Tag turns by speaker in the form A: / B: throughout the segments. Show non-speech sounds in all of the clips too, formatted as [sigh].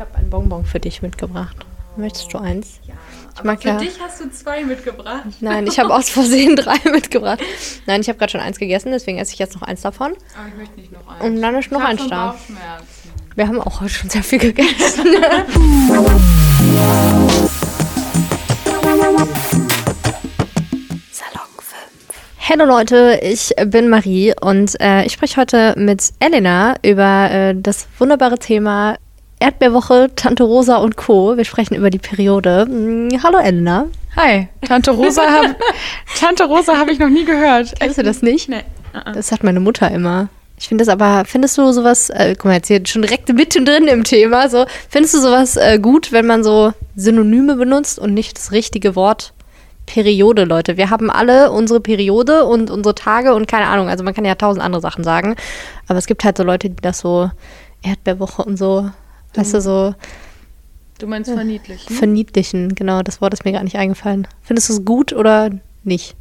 A: Ich habe ein Bonbon für dich mitgebracht. Möchtest du eins?
B: Ja,
A: Ich mag
B: für
A: ja-
B: dich hast du zwei mitgebracht.
A: Nein, ich habe [laughs] aus Versehen drei mitgebracht. Nein, ich habe gerade schon eins gegessen, deswegen esse ich jetzt noch eins davon.
B: Aber ich möchte nicht noch eins.
A: Und dann ist noch
B: ich
A: eins
B: schon
A: da. Wir haben auch heute schon sehr viel gegessen. [laughs] Salon 5. Hallo Leute, ich bin Marie und äh, ich spreche heute mit Elena über äh, das wunderbare Thema Erdbeerwoche, Tante Rosa und Co. Wir sprechen über die Periode. Mm, Hallo Elena.
B: Hi, Tante Rosa habe [laughs] Tante Rosa habe ich noch nie gehört.
A: Kennst du das nicht?
B: Nee. uh-uh.
A: Das sagt meine Mutter immer. Ich finde das aber, findest du sowas, äh, guck mal, jetzt hier schon direkt mittendrin im Thema, so, findest du sowas äh, gut, wenn man so Synonyme benutzt und nicht das richtige Wort Periode, Leute? Wir haben alle unsere Periode und unsere Tage und keine Ahnung, also man kann ja tausend andere Sachen sagen, aber es gibt halt so Leute, die das so Erdbeerwoche und so, weißt du, so
B: Du meinst verniedlichen?
A: verniedlichen, genau, das Wort ist mir gar nicht eingefallen. Findest du es gut oder nicht?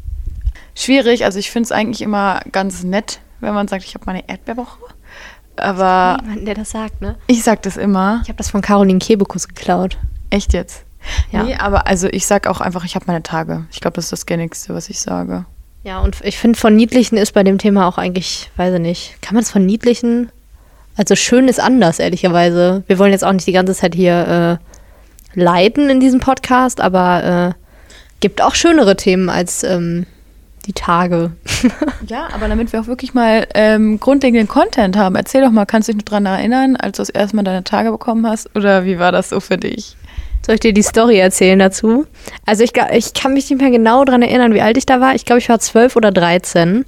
B: Schwierig, also ich finde es eigentlich immer ganz nett, wenn man sagt, ich habe meine Erdbeerwoche. Aber
A: Niemanden, der das sagt, ne?
B: ich sag das immer.
A: Ich habe das von Caroline Kebekus geklaut.
B: Echt jetzt?
A: Ja.
B: Nee, aber also ich sag auch einfach, ich habe meine Tage. Ich glaube, das ist das Gängigste, was ich sage.
A: Ja, und ich finde, von Niedlichen ist bei dem Thema auch eigentlich, weiß ich nicht, kann man es von Niedlichen? Also schön ist anders, ehrlicherweise. Wir wollen jetzt auch nicht die ganze Zeit hier äh, leiden in diesem Podcast, aber äh, gibt auch schönere Themen als ähm, die Tage. [laughs]
B: Ja, aber damit wir auch wirklich mal ähm, grundlegenden Content haben, erzähl doch mal, kannst du dich noch dran erinnern, als du das erste Mal deine Tage bekommen hast? Oder wie war das so für dich?
A: Soll ich dir die Story erzählen dazu? Also ich, ich kann mich nicht mehr genau daran erinnern, wie alt ich da war. Ich glaube, ich war zwölf oder dreizehn.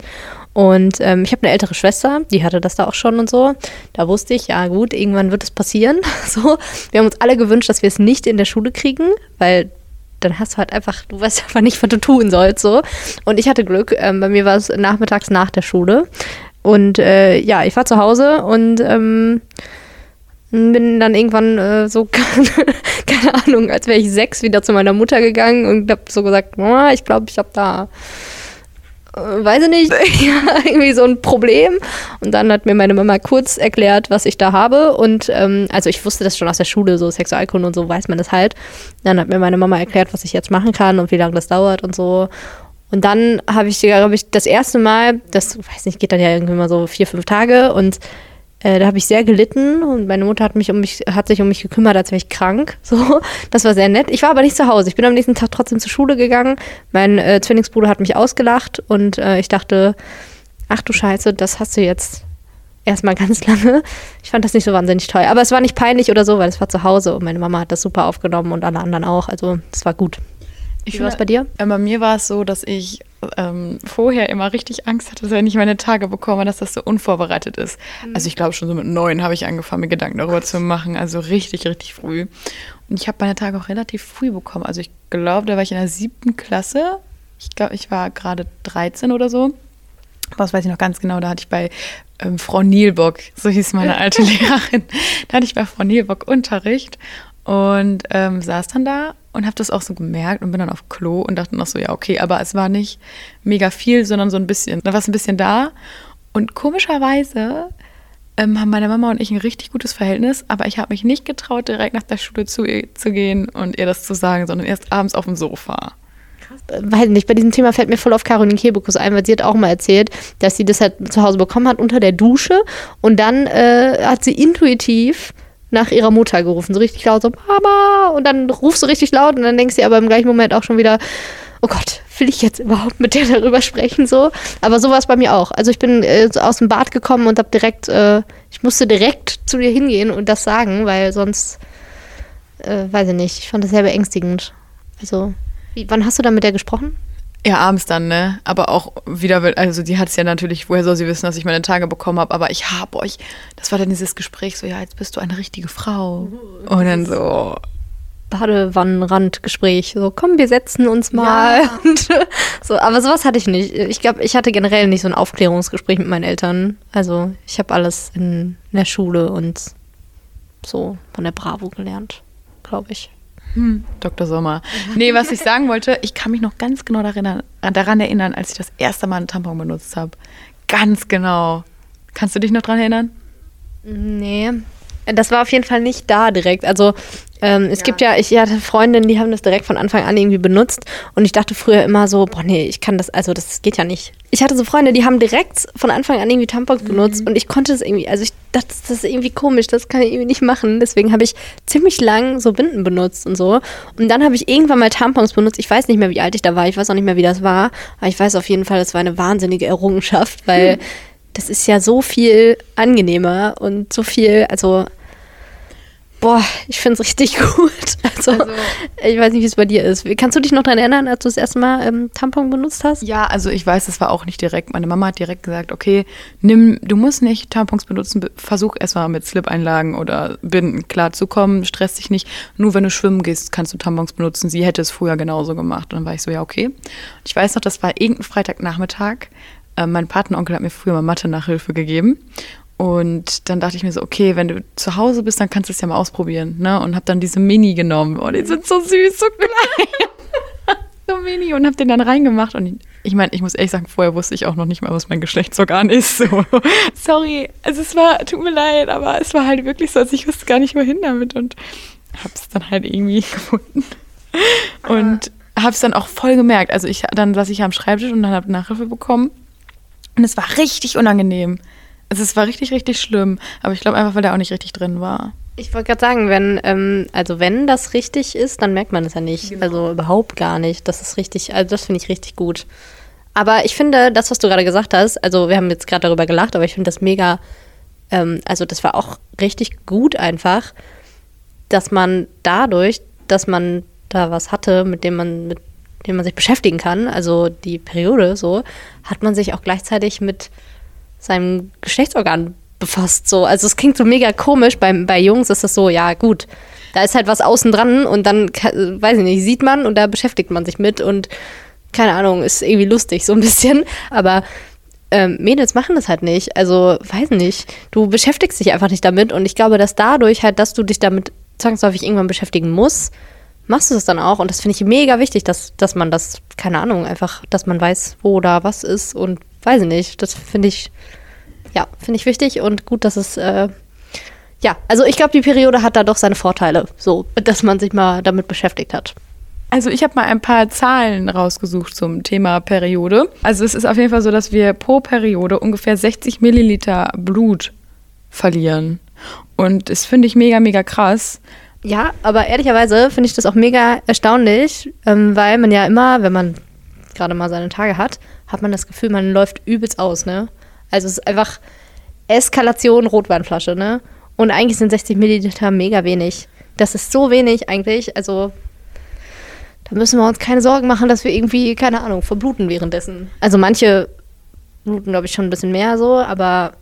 A: Und ähm, ich habe eine ältere Schwester, die hatte das da auch schon und so. Da wusste ich, ja gut, irgendwann wird es passieren. [laughs] So, wir haben uns alle gewünscht, dass wir es nicht in der Schule kriegen, weil dann hast du halt einfach, du weißt [laughs] einfach nicht, was du tun sollst. So. Und ich hatte Glück. Ähm, bei mir war es nachmittags nach der Schule. Und äh, ja, ich war zu Hause und ähm, bin dann irgendwann äh, so, [laughs] keine Ahnung, als wäre ich sechs, wieder zu meiner Mutter gegangen und habe so gesagt, oh, ich glaube, ich habe da, weiß ich nicht, [laughs] irgendwie so ein Problem. Und dann hat mir meine Mama kurz erklärt, was ich da habe. Und ähm, also ich wusste das schon aus der Schule, so Sexualkunde und so weiß man das halt. Dann hat mir meine Mama erklärt, was ich jetzt machen kann und wie lange das dauert und so. Und dann habe ich, glaube ich, das erste Mal, das weiß nicht, geht dann ja irgendwie mal so vier, fünf Tage und äh, da habe ich sehr gelitten und meine Mutter hat mich um mich, hat sich um mich gekümmert, als wäre ich krank. [laughs] So, das war sehr nett. Ich war aber nicht zu Hause. Ich bin am nächsten Tag trotzdem zur Schule gegangen. Mein äh, Zwillingsbruder hat mich ausgelacht und äh, ich dachte, ach du Scheiße, das hast du jetzt erstmal [laughs] ganz lange. Ich fand das nicht so wahnsinnig toll. Aber es war nicht peinlich oder so, weil es war zu Hause und meine Mama hat das super aufgenommen und alle anderen auch. Also es war gut.
B: Ich
A: Wie war es bei dir?
B: Äh, bei mir war es so, dass ich ähm, vorher immer richtig Angst hatte, wenn ich meine Tage bekomme, dass das so unvorbereitet ist. Also ich glaube schon so mit neun habe ich angefangen, mir Gedanken darüber zu machen. Also richtig, richtig früh. Und ich habe meine Tage auch relativ früh bekommen. Also ich glaube, da war ich in der siebten Klasse. Ich glaube, ich war gerade 13 oder so. Das weiß ich noch ganz genau. Da hatte ich bei ähm, Frau Nielbock, so hieß meine alte [laughs] Lehrerin, da hatte ich bei Frau Nielbock Unterricht und ähm, saß dann da und habe das auch so gemerkt und bin dann auf Klo und dachte noch so, ja, okay, aber es war nicht mega viel, sondern so ein bisschen. Da war es ein bisschen da. Und komischerweise ähm, haben meine Mama und ich ein richtig gutes Verhältnis, aber ich habe mich nicht getraut, direkt nach der Schule zu ihr zu gehen und ihr das zu sagen, sondern erst abends auf dem Sofa.
A: äh, weiß nicht, bei diesem Thema fällt mir voll auf Caroline Kebekus ein, weil sie hat auch mal erzählt, dass sie das halt zu Hause bekommen hat unter der Dusche und dann äh, hat sie intuitiv nach ihrer Mutter gerufen, so richtig laut, so Mama und dann rufst du richtig laut und dann denkst du aber im gleichen Moment auch schon wieder, oh Gott, will ich jetzt überhaupt mit der darüber sprechen so? Aber so war es bei mir auch. Also ich bin äh, aus dem Bad gekommen und habe direkt, äh, ich musste direkt zu dir hingehen und das sagen, weil sonst, äh, weiß ich nicht, ich fand das sehr beängstigend. Also, wie, wann hast du dann mit der gesprochen?
B: Ja, abends dann, ne? Aber auch wieder, also die hat es ja natürlich, woher soll sie wissen, dass ich meine Tage bekommen habe, aber ich habe euch, das war dann dieses Gespräch so, ja, jetzt bist du eine richtige Frau. Und dann so,
A: Badewannenrandgespräch. So, komm, wir setzen uns mal. Und, [laughs] so, aber sowas hatte ich nicht. Ich glaube, ich hatte generell nicht so ein Aufklärungsgespräch mit meinen Eltern. Also, ich habe alles in der Schule und so von der Bravo gelernt, glaube ich.
B: Hm, Dr. Sommer. Nee, was ich sagen wollte, ich kann mich noch ganz genau daran, daran erinnern, als ich das erste Mal einen Tampon benutzt habe. Ganz genau. Kannst du dich noch dran erinnern?
A: Nee. Das war auf jeden Fall nicht da direkt. Also ähm, es ja. gibt ja, ich hatte Freundinnen, die haben das direkt von Anfang an irgendwie benutzt und ich dachte früher immer so, boah nee, ich kann das, also das geht ja nicht. Ich hatte so Freunde, die haben direkt von Anfang an irgendwie Tampons mhm. benutzt und ich konnte das irgendwie, also ich dachte, das ist irgendwie komisch, das kann ich irgendwie nicht machen. Deswegen habe ich ziemlich lang so Binden benutzt und so. Und dann habe ich irgendwann mal Tampons benutzt. Ich weiß nicht mehr, wie alt ich da war, ich weiß auch nicht mehr, wie das war, aber ich weiß auf jeden Fall, das war eine wahnsinnige Errungenschaft, weil hm. [laughs] das ist ja so viel angenehmer und so viel, also Boah, ich finde es richtig [laughs] gut. Also, also, ich weiß nicht, wie es bei dir ist. Kannst du dich noch daran erinnern, als du das erste Mal ähm, Tampon benutzt hast?
B: Ja, also ich weiß, das war auch nicht direkt. Meine Mama hat direkt gesagt, okay, nimm, du musst nicht Tampons benutzen, versuch erstmal mit Slip-Einlagen oder Binden klarzukommen, stress dich nicht. Nur wenn du schwimmen gehst, kannst du Tampons benutzen. Sie hätte es früher genauso gemacht. Und dann war ich so, ja, okay. Und ich weiß noch, das war irgendein Freitagnachmittag. Äh, mein Patenonkel hat mir früher mal Mathe-Nachhilfe gegeben. Und dann dachte ich mir so, okay, wenn du zu Hause bist, dann kannst du es ja mal ausprobieren. Ne? Und habe dann diese Mini genommen. Oh, die sind so süß, so klein. [laughs] so mini. Und habe den dann reingemacht. Und ich meine, ich muss ehrlich sagen, vorher wusste ich auch noch nicht mal, was mein Geschlechtsorgan [laughs] ist. So. Sorry, also es war, tut mir leid, aber es war halt wirklich so, als ich wusste gar nicht, wohin damit. Und habe es dann halt irgendwie [laughs] gefunden. Und habe es dann auch voll gemerkt. Also ich, dann saß ich am Schreibtisch und dann habe Nachhilfe bekommen. Und es war richtig unangenehm. Also es war richtig, richtig schlimm. Aber ich glaube einfach, weil der auch nicht richtig drin war.
A: Ich wollte gerade sagen, wenn, ähm, also wenn das richtig ist, dann merkt man es ja nicht. Genau. Also überhaupt gar nicht. Das ist richtig, also das finde ich richtig gut. Aber ich finde, das, was du gerade gesagt hast, also wir haben jetzt gerade darüber gelacht, aber ich finde das mega, ähm, also das war auch richtig gut einfach, dass man dadurch, dass man da was hatte, mit dem man, mit dem man sich beschäftigen kann, also die Periode so, hat man sich auch gleichzeitig mit seinem Geschlechtsorgan befasst. So. Also es klingt so mega komisch. Bei, bei Jungs ist das so, ja gut, da ist halt was außen dran und dann, weiß ich nicht, sieht man und da beschäftigt man sich mit und keine Ahnung, ist irgendwie lustig so ein bisschen. Aber ähm, Mädels machen das halt nicht. Also, weiß nicht. Du beschäftigst dich einfach nicht damit und ich glaube, dass dadurch halt, dass du dich damit zwangsläufig irgendwann beschäftigen musst, machst du das dann auch. Und das finde ich mega wichtig, dass, dass man das, keine Ahnung, einfach, dass man weiß, wo da was ist und weiß ich nicht. Das finde ich, ja, finde ich wichtig und gut, dass es, äh, ja, also ich glaube, die Periode hat da doch seine Vorteile, so, dass man sich mal damit beschäftigt hat.
B: Also ich habe mal ein paar Zahlen rausgesucht zum Thema Periode. Also es ist auf jeden Fall so, dass wir pro Periode ungefähr 60 Milliliter Blut verlieren. Und das finde ich mega, mega krass.
A: Ja, aber ehrlicherweise finde ich das auch mega erstaunlich, ähm, weil man ja immer, wenn man gerade mal seine Tage hat, hat man das Gefühl, man läuft übelst aus, ne? Also es ist einfach Eskalation Rotweinflasche, ne? Und eigentlich sind 60 Milliliter mega wenig. Das ist so wenig eigentlich. Also da müssen wir uns keine Sorgen machen, dass wir irgendwie, keine Ahnung, verbluten währenddessen. Also manche bluten, glaube ich, schon ein bisschen mehr so, aber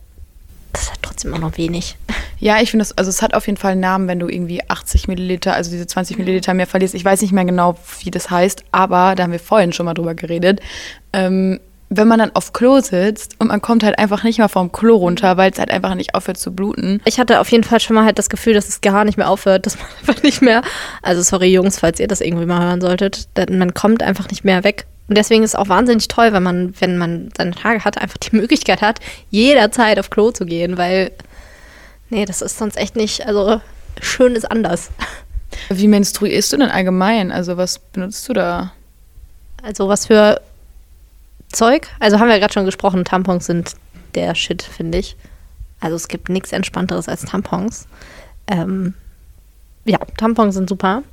A: das ist halt trotzdem auch noch wenig.
B: Ja, ich finde das, also es hat auf jeden Fall einen Namen, wenn du irgendwie 80 Milliliter, also diese 20 Milliliter mehr verlierst. Ich weiß nicht mehr genau, wie das heißt, aber da haben wir vorhin schon mal drüber geredet. Ähm, wenn man dann auf Klo sitzt und man kommt halt einfach nicht mehr vom Klo runter, weil es halt einfach nicht aufhört zu bluten.
A: Ich hatte auf jeden Fall schon mal halt das Gefühl, dass es gar nicht mehr aufhört, dass man [laughs] einfach nicht mehr, also sorry Jungs, falls ihr das irgendwie mal hören solltet, man kommt einfach nicht mehr weg. Und deswegen ist es auch wahnsinnig toll, wenn man, wenn man seine Tage hat, einfach die [laughs] Möglichkeit hat, jederzeit auf Klo zu gehen, weil, nee, das ist sonst echt nicht, also schön ist anders. [laughs]
B: Wie menstruierst du denn allgemein? Also was benutzt du da?
A: Also was für Zeug. Also haben wir ja gerade schon gesprochen, Tampons sind der Shit, finde ich. Also es gibt nichts Entspannteres als Tampons. Ähm, ja, Tampons sind super.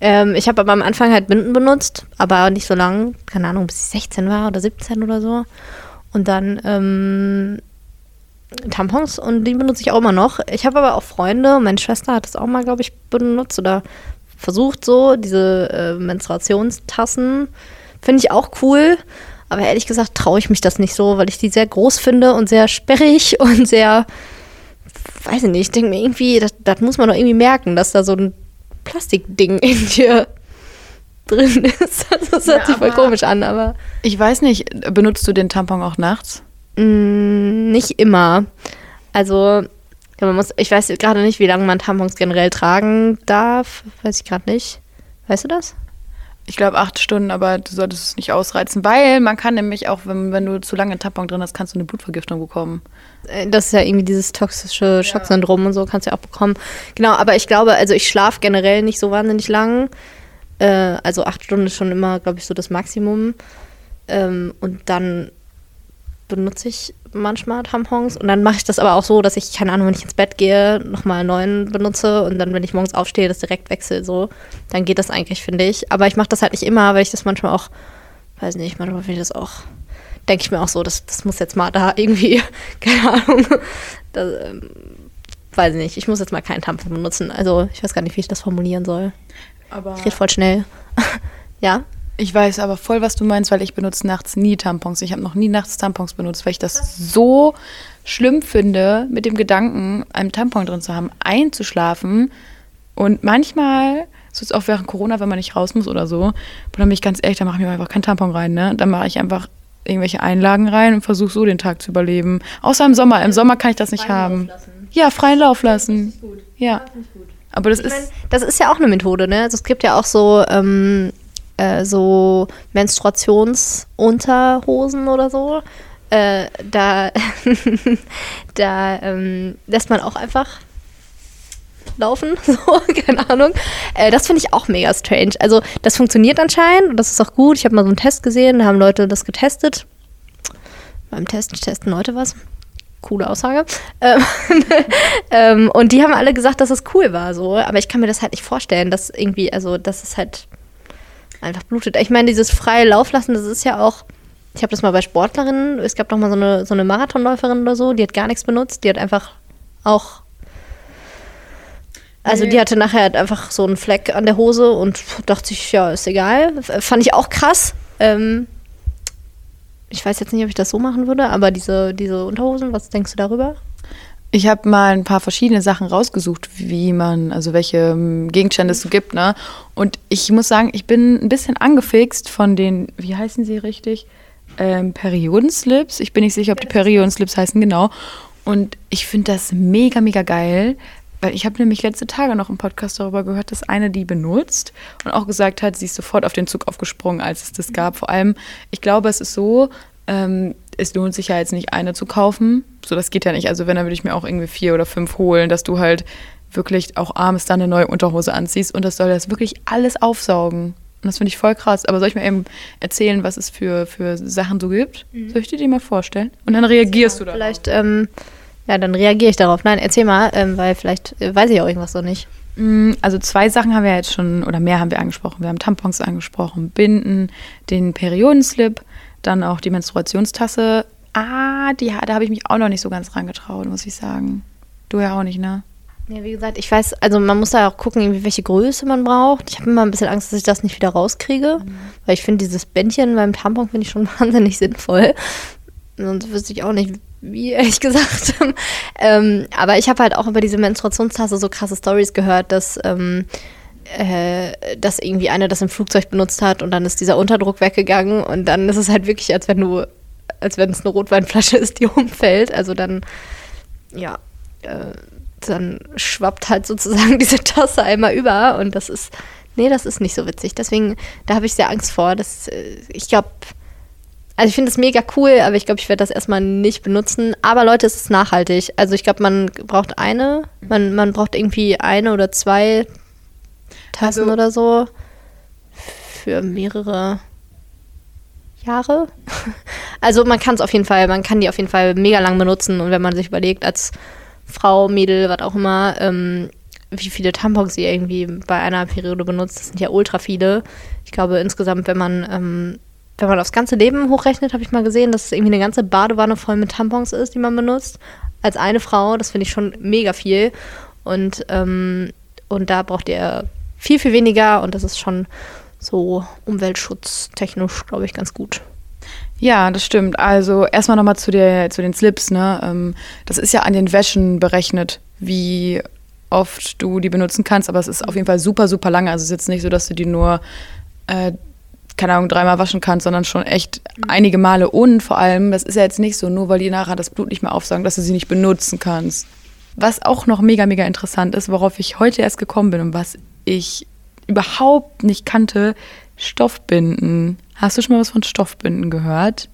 A: Ähm, ich habe aber am Anfang halt Binden benutzt, aber nicht so lang, keine Ahnung, bis ich 16 war oder 17 oder so. Und dann ähm, Tampons und die benutze ich auch immer noch. Ich habe aber auch Freunde, meine Schwester hat das auch mal, glaube ich, benutzt oder versucht so, diese äh, Menstruationstassen. Finde ich auch cool. Aber ehrlich gesagt traue ich mich das nicht so, weil ich die sehr groß finde und sehr sperrig [laughs] und sehr, weiß ich nicht, ich denke mir irgendwie, das, das muss man doch irgendwie merken, dass da so ein Plastikding [laughs] in dir drin ist. [laughs] Das hört ja, sich voll komisch an, aber.
B: Ich weiß nicht, benutzt du den Tampon auch nachts?
A: Mm, nicht immer. Also, ja, man muss, ich weiß gerade nicht, wie lange man Tampons generell tragen darf. Weiß ich gerade nicht. Weißt du das?
B: Ich glaube acht Stunden, aber du solltest es nicht ausreizen, weil man kann nämlich auch, wenn, wenn du zu lange Tampon drin hast, kannst du eine Blutvergiftung bekommen.
A: Äh, Das ist ja irgendwie dieses toxische Schocksyndrom und so kannst du ja auch bekommen. Genau, aber ich glaube, also ich schlafe generell nicht so wahnsinnig lang. Äh, also acht Stunden ist schon immer, glaube ich, so das Maximum. Ähm, und dann benutze ich manchmal Tampons und dann mache ich das aber auch so, dass ich, keine Ahnung, wenn ich ins Bett gehe, nochmal einen neuen benutze und dann, wenn ich morgens aufstehe, das direkt wechsle, so. Dann geht das eigentlich, finde ich. Aber ich mache das halt nicht immer, weil ich das manchmal auch, weiß nicht, manchmal finde ich das auch, denke ich mir auch so, das, das muss jetzt mal da irgendwie, [laughs] keine Ahnung, das, ähm, weiß nicht, ich muss jetzt mal keinen Tampon benutzen. Also ich weiß gar nicht, wie ich das formulieren soll.
B: Aber
A: Ich rede voll schnell. [laughs] ja?
B: Ich weiß aber voll, was du meinst, weil ich benutze nachts nie Tampons. Ich habe noch nie nachts Tampons benutzt, weil ich das so schlimm finde, mit dem Gedanken, einen Tampon drin zu haben, einzuschlafen. Und manchmal, so ist auch während Corona, wenn man nicht raus muss oder so, dann bin ich ganz ehrlich, da mache ich mir einfach keinen Tampon rein. Ne? Dann mache ich einfach irgendwelche Einlagen rein und versuche so den Tag zu überleben. Außer im Sommer. Im Sommer kann ich das nicht haben. Ja, freien Lauf lassen. Ja. Aber das
A: Ich mein,
B: ist.
A: das ist ja auch eine Methode, ne? Also es gibt ja auch so, ähm, äh, so Menstruationsunterhosen oder so. Äh, da [laughs] da ähm, lässt man auch einfach laufen, [laughs] so, keine Ahnung. Äh, das finde ich auch mega strange. Also das funktioniert anscheinend und das ist auch gut. Ich habe mal so einen Test gesehen, da haben Leute das getestet. Beim Testen testen Leute was. Coole Aussage. Ähm, [laughs] ähm, und die haben alle gesagt, dass es cool war, so. Aber ich kann mir das halt nicht vorstellen, dass irgendwie, also, dass es halt einfach blutet. Ich meine, dieses freie Lauflassen, das ist ja auch. Ich habe das mal bei Sportlerinnen. Es gab doch mal so eine, so eine Marathonläuferin oder so, die hat gar nichts benutzt. Die hat einfach auch. Also,
B: Nee.
A: die hatte nachher halt einfach so einen Fleck an der Hose und dachte sich, ja, ist egal. F- Fand ich auch krass. Ähm, ich weiß jetzt nicht, ob ich das so machen würde, aber diese, diese Unterhosen, was denkst du darüber?
B: Ich habe mal ein paar verschiedene Sachen rausgesucht, wie man, also welche ähm, Gegenstände es so gibt, ne? Und ich muss sagen, ich bin ein bisschen angefixt von den, wie heißen sie richtig? Ähm, Periodenslips. Ich bin nicht sicher, ob die Periodenslips heißen, genau. Und ich finde das mega, mega geil, weil ich habe nämlich letzte Tage noch im Podcast darüber gehört, dass eine die benutzt und auch gesagt hat, sie ist sofort auf den Zug aufgesprungen, als es das gab. Vor allem, ich glaube, es ist so, ähm, es lohnt sich ja jetzt nicht eine zu kaufen. So, das geht ja nicht. Also wenn, dann würde ich mir auch irgendwie vier oder fünf holen, dass du halt wirklich auch abends dann eine neue Unterhose anziehst und das soll das wirklich alles aufsaugen. Und das finde ich voll krass. Aber soll ich mir eben erzählen, was es für, für Sachen so gibt? Soll ich dir die mal vorstellen? Und dann reagierst du da.
A: Vielleicht, ähm, ja, dann reagiere ich darauf. Nein, erzähl mal, ähm, weil vielleicht äh, weiß ich auch irgendwas noch nicht.
B: Mm, Also zwei Sachen haben wir jetzt schon, oder mehr haben wir angesprochen. Wir haben Tampons angesprochen, Binden, den Periodenslip, dann auch die Menstruationstasse. Ah, die, da habe ich mich auch noch nicht so ganz rangetraut, muss ich sagen. Du ja auch nicht, ne?
A: Ja, wie gesagt, ich weiß, also man muss da auch gucken, welche Größe man braucht. Ich habe immer ein bisschen Angst, dass ich das nicht wieder rauskriege, weil ich finde dieses Bändchen beim Tampon finde ich schon [laughs] wahnsinnig sinnvoll. Sonst wüsste ich auch nicht, wie, [laughs] ehrlich gesagt. ähm, aber ich habe halt auch über diese Menstruationstasse so krasse Stories gehört, dass, ähm, äh, dass irgendwie eine das im Flugzeug benutzt hat und dann ist dieser Unterdruck weggegangen und dann ist es halt wirklich, als wenn du, als wenn es eine Rotweinflasche ist, die [laughs] umfällt. Also dann, ja, äh, dann schwappt halt sozusagen [laughs] diese Tasse einmal über und das ist, nee, das ist nicht so witzig. Deswegen, da habe ich sehr Angst vor. Dass, äh, ich glaube, also ich finde es mega cool, aber ich glaube, ich werde das erstmal nicht benutzen. Aber Leute, es ist nachhaltig. Also ich glaube, man braucht eine, man, man braucht irgendwie eine oder zwei Tassen
B: Also-
A: oder so für mehrere Jahre. [laughs] Also man kann es auf jeden Fall, man kann die auf jeden Fall mega lang benutzen und wenn man sich überlegt, als Frau, Mädel, was auch immer, ähm, wie viele Tampons sie irgendwie bei einer Periode benutzt, das sind ja ultra viele. Ich glaube insgesamt, wenn man, ähm, wenn man aufs ganze Leben hochrechnet, habe ich mal gesehen, dass es irgendwie eine ganze Badewanne voll mit Tampons ist, die man benutzt. Als eine Frau, das finde ich schon mega viel. Und, ähm, und da braucht ihr viel, viel weniger und das ist schon so umweltschutztechnisch, glaube ich, ganz gut.
B: Ja, das stimmt. Also erstmal nochmal zu, der, zu den Slips. Ne? Ähm, das ist ja an den Wäschen berechnet, wie oft du die benutzen kannst, aber es ist auf jeden Fall super, super lange. Also es ist jetzt nicht so, dass du die nur, äh, keine Ahnung, dreimal waschen kannst, sondern schon echt einige Male. Und vor allem, das ist ja jetzt nicht so, nur weil die nachher das Blut nicht mehr aufsaugen, dass du sie nicht benutzen kannst. Was auch noch mega, mega interessant ist, worauf ich heute erst gekommen bin und was ich überhaupt nicht kannte, Stoffbinden. Hast du schon mal was von Stoffbinden gehört?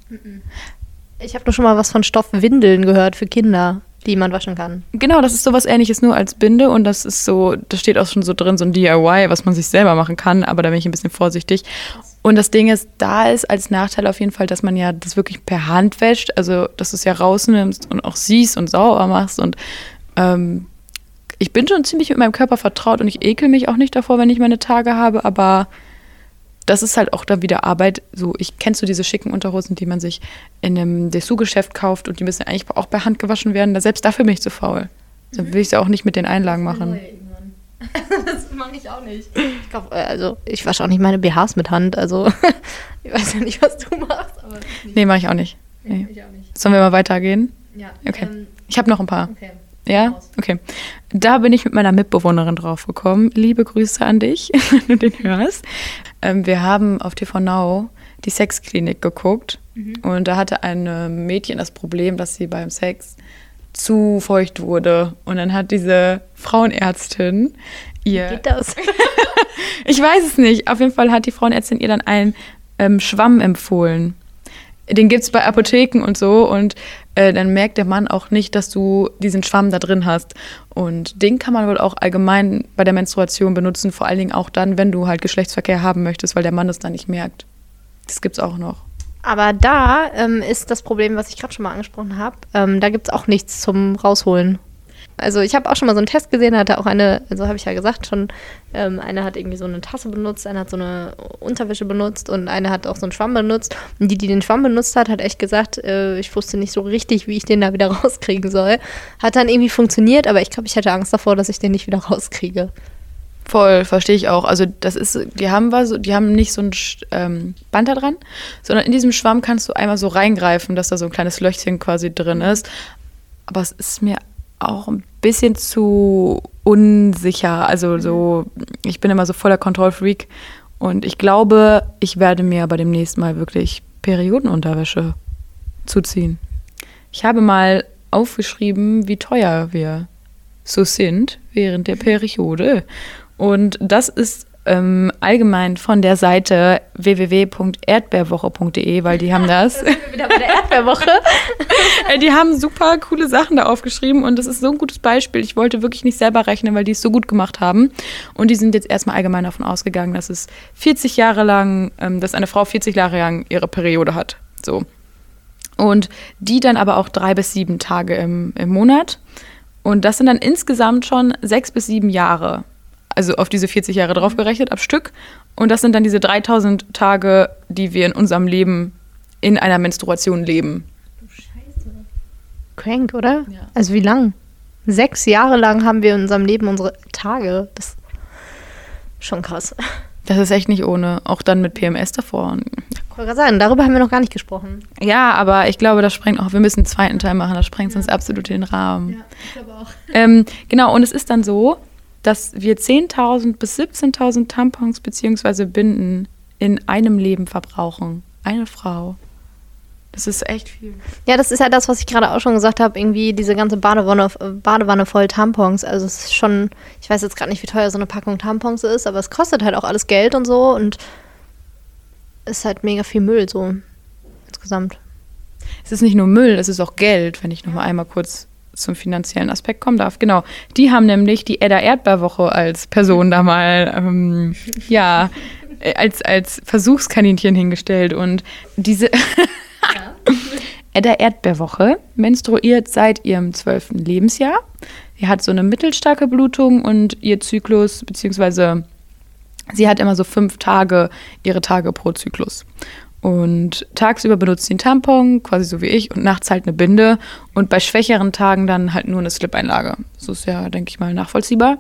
A: Ich habe nur schon mal was von Stoffwindeln gehört für Kinder, die man waschen kann.
B: Genau, das ist sowas ähnliches nur als Binde und das ist so, da steht auch schon so drin, so ein DIY, was man sich selber machen kann, aber da bin ich ein bisschen vorsichtig. Und das Ding ist, da ist als Nachteil auf jeden Fall, dass man ja das wirklich per Hand wäscht, also dass du es ja rausnimmst und auch siehst und sauber machst und ähm, ich bin schon ziemlich mit meinem Körper vertraut und ich ekel mich auch nicht davor, wenn ich meine Tage habe, aber das ist halt auch dann wieder Arbeit. So, ich kennst du diese schicken Unterhosen, die man sich in einem Dessous-Geschäft kauft und die müssen eigentlich auch per Hand gewaschen werden. Da selbst dafür bin ich zu faul. Dann will ich ja auch nicht mit den Einlagen machen. [laughs]
A: Das mache ich auch nicht. Ich glaub, äh, also ich wasche auch nicht meine BHs mit Hand. Also [laughs] ich weiß ja nicht, was du machst, aber
B: Nee, mache ich auch nicht. Nee.
A: ich auch nicht.
B: Sollen wir mal weitergehen?
A: Ja.
B: Okay.
A: Ähm,
B: Ich habe noch ein paar.
A: okay.
B: Ja? Okay. Da bin ich mit meiner Mitbewohnerin drauf gekommen. Liebe Grüße an dich, [laughs] wenn du den hörst. Ähm, wir haben auf TV Now die Sexklinik geguckt und da hatte ein Mädchen das Problem, dass sie beim Sex zu feucht wurde. Und dann hat diese Frauenärztin ihr.
A: Geht das? [laughs]
B: Ich weiß es nicht. Auf jeden Fall hat die Frauenärztin ihr dann einen ähm, Schwamm empfohlen. Den gibt es bei Apotheken und so. Und äh, dann merkt der Mann auch nicht, dass du diesen Schwamm da drin hast. Und den kann man wohl auch allgemein bei der Menstruation benutzen. Vor allen Dingen auch dann, wenn du halt Geschlechtsverkehr haben möchtest, weil der Mann es dann nicht merkt. Das gibt's auch noch.
A: Aber da ähm, ist das Problem, was ich gerade schon mal angesprochen habe. Ähm, da gibt es auch nichts zum Rausholen. Also ich habe auch schon mal so einen Test gesehen, hatte auch eine, also habe ich ja gesagt schon, ähm, eine hat irgendwie so eine Tasse benutzt, eine hat so eine Unterwäsche benutzt und eine hat auch so einen Schwamm benutzt. Und die, die den Schwamm benutzt hat, hat echt gesagt, äh, ich wusste nicht so richtig, wie ich den da wieder [laughs] rauskriegen soll. Hat dann irgendwie funktioniert, aber ich glaube, ich hätte Angst davor, dass ich den nicht wieder rauskriege.
B: Voll, verstehe ich auch. Also das ist, die haben was, die haben nicht so ein ähm, Band da dran, sondern in diesem Schwamm kannst du einmal so reingreifen, dass da so ein kleines Löchchen quasi drin ist. Aber es ist mir auch ein bisschen zu unsicher. Also so, ich bin immer so voller Kontrollfreak und ich glaube, ich werde mir bei dem nächsten Mal wirklich Periodenunterwäsche zuziehen. Ich habe mal aufgeschrieben, wie teuer wir so sind während der Periode. Und das ist ähm, allgemein von der Seite www.erdbeerwoche.de, weil die haben das. [laughs]
A: Wieder bei der Erdbeerwoche.
B: Ey, [laughs] die haben super coole Sachen da aufgeschrieben und das ist so ein gutes Beispiel. Ich wollte wirklich nicht selber rechnen, weil die es so gut gemacht haben. Und die sind jetzt erstmal allgemein davon ausgegangen, dass es 40 Jahre lang, ähm, dass eine Frau 40 Jahre lang ihre Periode hat. So. Und die dann aber auch drei bis sieben Tage im, im Monat. Und das sind dann insgesamt schon sechs bis sieben Jahre. Also auf diese 40 Jahre draufgerechnet, ab Stück. Und das sind dann diese 3000 Tage, die wir in unserem Leben in einer Menstruation leben.
A: Crank, oder?
B: Ja.
A: Also wie lang? Sechs Jahre lang haben wir in unserem Leben unsere Tage. Das ist schon krass.
B: Das ist echt nicht ohne. Auch dann mit PMS davor.
A: Ich wollte gerade sagen, darüber haben wir noch gar nicht gesprochen.
B: ja, aber ich glaube, das sprengt auch, wir müssen einen zweiten Teil machen, das sprengt sonst absolut den Rahmen.
A: ich glaube auch.
B: Ähm, genau, und es ist dann so, dass wir 10.000 bis 17.000 Tampons bzw. Binden in einem Leben verbrauchen. Eine Frau. Das ist echt viel.
A: Ja, das ist ja das, was ich gerade auch schon gesagt habe. Irgendwie diese ganze Badewanne, Badewanne voll Tampons. Also es ist schon, ich weiß jetzt gerade nicht, wie teuer so eine Packung Tampons ist, aber es kostet halt auch alles Geld und so und ist halt mega viel Müll so insgesamt.
B: Es ist nicht nur Müll, es ist auch Geld, wenn ich noch mal einmal kurz zum finanziellen Aspekt kommen darf. Genau, die haben nämlich die Edda Erdbeerwoche als Person da mal, ähm, ja, äh, als, als Versuchskaninchen hingestellt. Und diese [laughs] Edda Erdbeerwoche menstruiert seit ihrem zwölften Lebensjahr. Sie hat so eine mittelstarke Blutung und ihr Zyklus, beziehungsweise sie hat immer so fünf Tage, ihre Tage pro Zyklus. Und tagsüber benutzt sie einen Tampon, quasi so wie ich, und nachts halt eine Binde. Und bei schwächeren Tagen dann halt nur eine Slip-Einlage. So ist ja, denke ich mal, nachvollziehbar.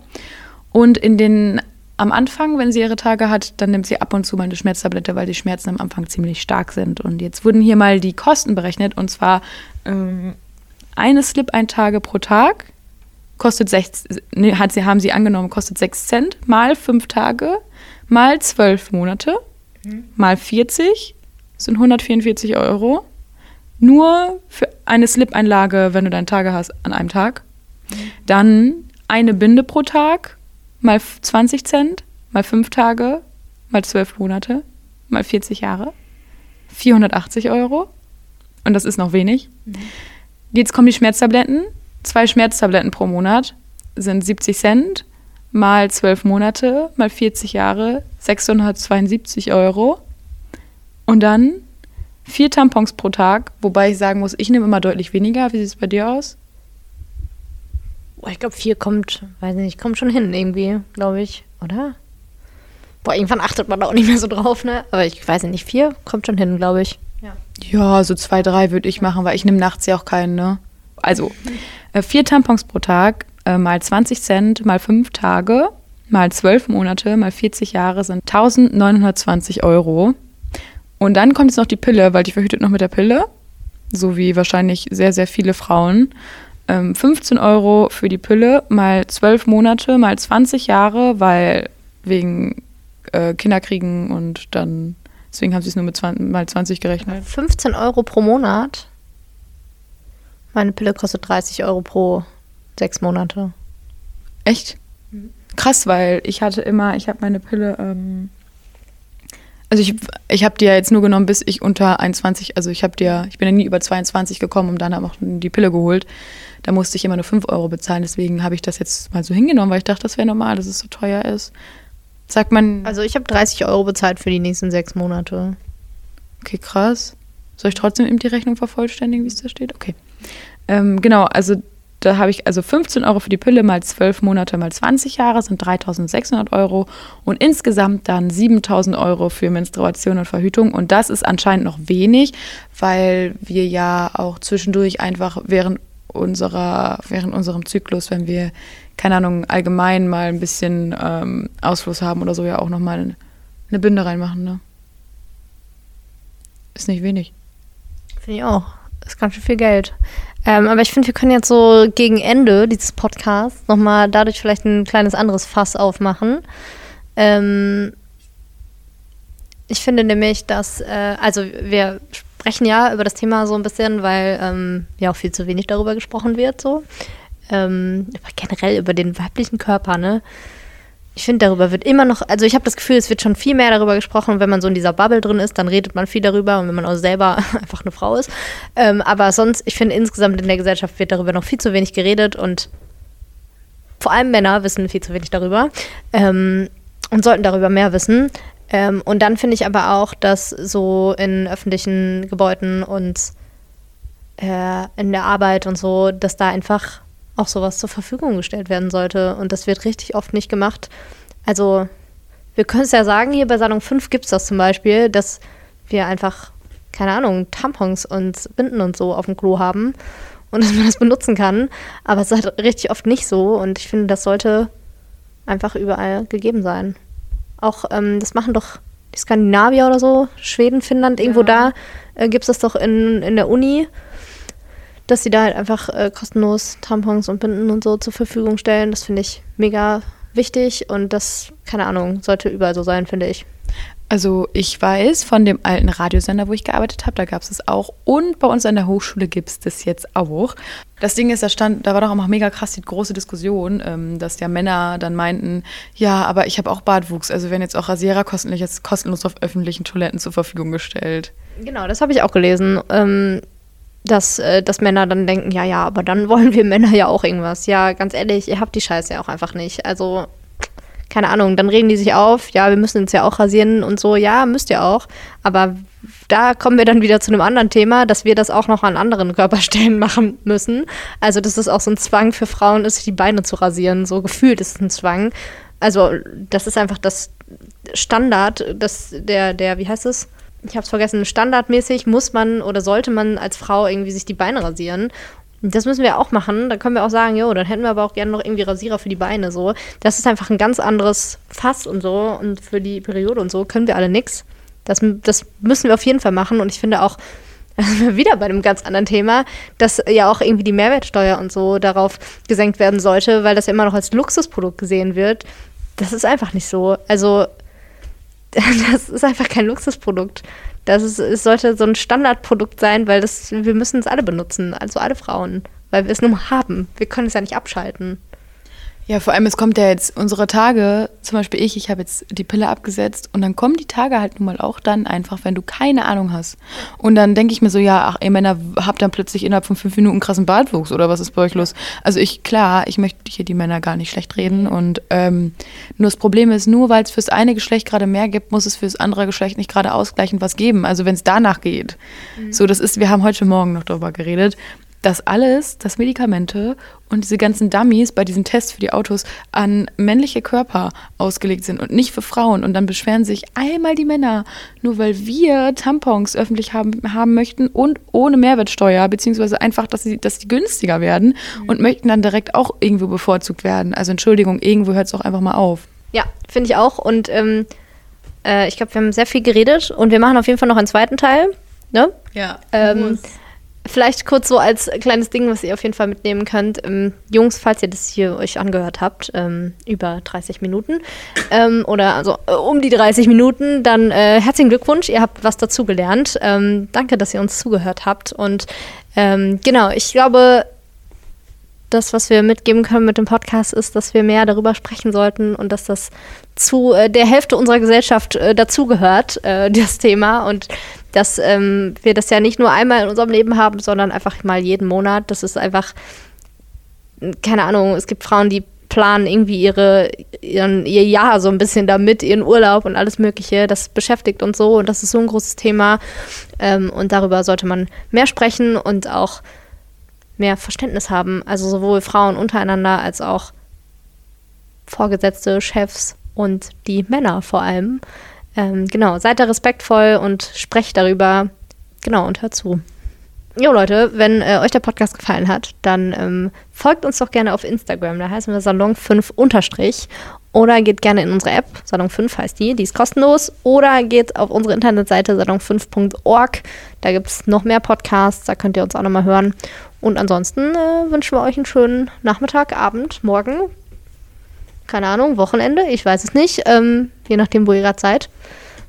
B: Und in den, am Anfang, wenn sie ihre Tage hat, dann nimmt sie ab und zu mal eine Schmerztablette, weil die Schmerzen am Anfang ziemlich stark sind. Und jetzt wurden hier mal die Kosten berechnet. Und zwar ähm, eine Slip-Eintage pro Tag kostet sechs, nee, hat sie, haben sie angenommen, kostet 6 Cent mal fünf Tage mal zwölf Monate mal 40 sind 144 Euro. Nur für eine Slip-Einlage, wenn du deine Tage hast, an einem Tag. Dann eine Binde pro Tag mal 20 Cent, mal fünf Tage, mal zwölf Monate, mal 40 Jahre 480 Euro. Und das ist noch wenig. Jetzt kommen die Schmerztabletten. Zwei Schmerztabletten pro Monat sind 70 Cent mal 12 Monate mal 40 Jahre 672 Euro. Und dann vier Tampons pro Tag, wobei ich sagen muss, ich nehme immer deutlich weniger. Wie sieht es bei dir aus?
A: Boah, ich glaube, vier kommt, weiß nicht, kommt schon hin irgendwie, glaube ich, oder? Boah, irgendwann achtet man da auch nicht mehr so drauf, ne? Aber ich weiß nicht, vier kommt schon hin, glaube ich.
B: Ja. ja, so zwei, drei würde ich machen, weil ich nehme nachts ja auch keinen, ne? Also, äh, vier Tampons pro Tag, äh, mal 20 Cent, mal fünf Tage, mal zwölf Monate, mal 40 Jahre sind 1920 Euro. Und dann kommt jetzt noch die Pille, weil die verhütet noch mit der Pille. So wie wahrscheinlich sehr, sehr viele Frauen. Ähm, 15 Euro für die Pille, mal 12 Monate, mal 20 Jahre, weil wegen äh, Kinderkriegen und dann, deswegen haben sie es nur mit 20, mal 20 gerechnet.
A: 15 Euro pro Monat? Meine Pille kostet 30 Euro pro sechs Monate.
B: Echt? Krass, weil ich hatte immer, ich habe meine Pille, ähm, also ich, ich habe die ja jetzt nur genommen, bis ich unter 21, also ich habe dir, ich bin ja nie über 22 gekommen und dann habe auch die Pille geholt. Da musste ich immer nur 5 Euro bezahlen, deswegen habe ich das jetzt mal so hingenommen, weil ich dachte, das wäre normal, dass es so teuer ist. Sagt man.
A: Also ich habe 30 Euro bezahlt für die nächsten sechs Monate.
B: Okay, krass. Soll ich trotzdem eben die Rechnung vervollständigen, wie es da steht? Okay. Ähm, genau, also da habe ich also 15 Euro für die Pille mal 12 Monate mal 20 Jahre sind 3600 Euro und insgesamt dann 7000 Euro für Menstruation und Verhütung. Und das ist anscheinend noch wenig, weil wir ja auch zwischendurch einfach während unserer, während unserem Zyklus, wenn wir, keine Ahnung, allgemein mal ein bisschen ähm, Ausfluss haben oder so, ja auch nochmal eine Binde reinmachen. Ne? Ist nicht wenig.
A: Finde ich auch. Ist ganz schön viel Geld. Ähm, aber ich finde, wir können jetzt so gegen Ende dieses Podcasts nochmal dadurch vielleicht ein kleines anderes Fass aufmachen. Ähm, ich finde nämlich, dass, äh, also wir sprechen ja über das Thema so ein bisschen, weil ähm, ja auch viel zu wenig darüber gesprochen wird, so. Ähm, generell über den weiblichen Körper, ne? Ich finde, darüber wird immer noch, also ich habe das Gefühl, es wird schon viel mehr darüber gesprochen. Wenn man so in dieser Bubble drin ist, dann redet man viel darüber und wenn man auch selber [laughs] einfach eine Frau ist. Ähm, aber sonst, ich finde, insgesamt in der Gesellschaft wird darüber noch viel zu wenig geredet und vor allem Männer wissen viel zu wenig darüber ähm, und sollten darüber mehr wissen. Ähm, und dann finde ich aber auch, dass so in öffentlichen Gebäuden und äh, in der Arbeit und so, dass da einfach auch sowas zur Verfügung gestellt werden sollte. Und das wird richtig oft nicht gemacht. Also, wir können es ja sagen, hier bei Salon 5 gibt es das zum Beispiel, dass wir einfach, keine Ahnung, Tampons und Binden und so auf dem Klo haben und [laughs] dass man das benutzen kann. Aber es ist halt richtig oft nicht so. Und ich finde, das sollte einfach überall gegeben sein. Auch, ähm, das machen doch die Skandinavier oder so, Schweden, Finnland, irgendwo ja. da äh, gibt es das doch in, in der Uni dass sie da halt einfach äh, kostenlos Tampons und Binden und so zur Verfügung stellen. Das finde ich mega wichtig und das, keine Ahnung, sollte überall so sein, finde ich.
B: Also ich weiß von dem alten Radiosender, wo ich gearbeitet habe, da gab es es auch. Und bei uns an der Hochschule gibt es das jetzt auch. Das Ding ist, da stand, da war doch auch mega krass die große Diskussion, ähm, dass ja Männer dann meinten, ja, aber ich habe auch Bartwuchs, also werden jetzt auch Rasierer kostenlos auf öffentlichen Toiletten zur Verfügung gestellt.
A: Genau, das habe ich auch gelesen. Ähm, dass, äh, dass Männer dann denken, ja, ja, aber dann wollen wir Männer ja auch irgendwas. Ja, ganz ehrlich, ihr habt die Scheiße ja auch einfach nicht. Also, keine Ahnung, dann regen die sich auf, ja, wir müssen uns ja auch rasieren und so, ja, müsst ihr auch. Aber da kommen wir dann wieder zu einem anderen Thema, dass wir das auch noch an anderen Körperstellen [laughs] machen müssen. Also, dass es auch so ein Zwang für Frauen ist, die Beine zu rasieren. So gefühlt ist es ein Zwang. Also, das ist einfach das Standard, das, der, der, wie heißt es? Ich habe es vergessen, standardmäßig muss man oder sollte man als Frau irgendwie sich die Beine rasieren. Das müssen wir auch machen. Da können wir auch sagen, jo, dann hätten wir aber auch gerne noch irgendwie Rasierer für die Beine so. Das ist einfach ein ganz anderes Fass und so. Und für die Periode und so können wir alle nichts. Das, das müssen wir auf jeden Fall machen. Und ich finde auch, [laughs] wieder bei einem ganz anderen Thema, dass ja auch irgendwie die Mehrwertsteuer und so darauf gesenkt werden sollte, weil das ja immer noch als Luxusprodukt gesehen wird. Das ist einfach nicht so. Also [laughs] das ist einfach kein Luxusprodukt. Das ist, es sollte so ein Standardprodukt sein, weil das, wir müssen es alle benutzen, also alle Frauen, weil wir es nun haben. Wir können es ja nicht abschalten.
B: Ja, vor allem, es kommt ja jetzt unsere Tage, zum Beispiel ich, ich habe jetzt die Pille abgesetzt und dann kommen die Tage halt nun mal auch dann einfach, wenn du keine Ahnung hast. Und dann denke ich mir so, ja, ach, ihr Männer habt dann plötzlich innerhalb von fünf Minuten krassen Bartwuchs oder was ist bei euch los? Also ich, klar, ich möchte hier die Männer gar nicht schlecht reden und ähm, nur das Problem ist, nur weil es fürs eine Geschlecht gerade mehr gibt, muss es fürs andere Geschlecht nicht gerade ausgleichend was geben. Also wenn es danach geht. Mhm. So, das ist, wir haben heute Morgen noch darüber geredet dass alles, dass Medikamente und diese ganzen Dummies bei diesen Tests für die Autos an männliche Körper ausgelegt sind und nicht für Frauen. Und dann beschweren sich einmal die Männer, nur weil wir Tampons öffentlich haben, haben möchten und ohne Mehrwertsteuer, beziehungsweise einfach, dass sie, dass die günstiger werden mhm. und möchten dann direkt auch irgendwo bevorzugt werden. Also Entschuldigung, irgendwo hört es auch einfach mal auf.
A: Ja, finde ich auch. Und ähm, äh, ich glaube, wir haben sehr viel geredet und wir machen auf jeden Fall noch einen zweiten Teil. Ne?
B: Ja.
A: Ähm, Vielleicht kurz so als kleines Ding, was ihr auf jeden Fall mitnehmen könnt. Ähm, Jungs, falls ihr das hier euch angehört habt, ähm, über 30 Minuten ähm, oder also äh, um die 30 Minuten, dann äh, herzlichen Glückwunsch, ihr habt was dazugelernt. Ähm, danke, dass ihr uns zugehört habt. Und ähm, genau, ich glaube, das, was wir mitgeben können mit dem Podcast, ist, dass wir mehr darüber sprechen sollten und dass das zu äh, der Hälfte unserer Gesellschaft äh, dazugehört, äh, [laughs] das Thema. Und dass ähm, wir das ja nicht nur einmal in unserem Leben haben, sondern einfach mal jeden Monat. Das ist einfach, keine Ahnung, es gibt Frauen, die planen irgendwie ihre, ihren, ihr Jahr so ein bisschen damit, ihren Urlaub und alles Mögliche. Das beschäftigt uns so und das ist so ein großes Thema. Ähm, und darüber sollte man mehr sprechen und auch mehr Verständnis haben. Also sowohl Frauen untereinander als auch Vorgesetzte, Chefs und die Männer vor allem. Ähm, genau, seid da respektvoll und sprecht darüber. Genau, und hört zu. Jo Leute, wenn äh, euch der Podcast gefallen hat, dann ähm, folgt uns doch gerne auf Instagram. Da heißen wir Salon5 unterstrich. Oder geht gerne in unsere App, Salon 5 heißt die, die ist kostenlos. Oder geht auf unsere Internetseite salon5.org. Da gibt es noch mehr Podcasts, da könnt ihr uns auch nochmal hören. Und ansonsten äh, wünschen wir euch einen schönen Nachmittag, Abend, Morgen. Keine Ahnung, Wochenende, ich weiß es nicht. Ähm, je nachdem, wo ihr gerade seid.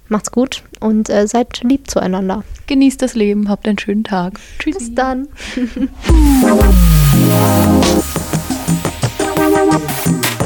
A: Macht's gut und äh, seid lieb zueinander.
B: Genießt das Leben, habt einen schönen Tag.
A: Tschüss. Bis dann. [laughs]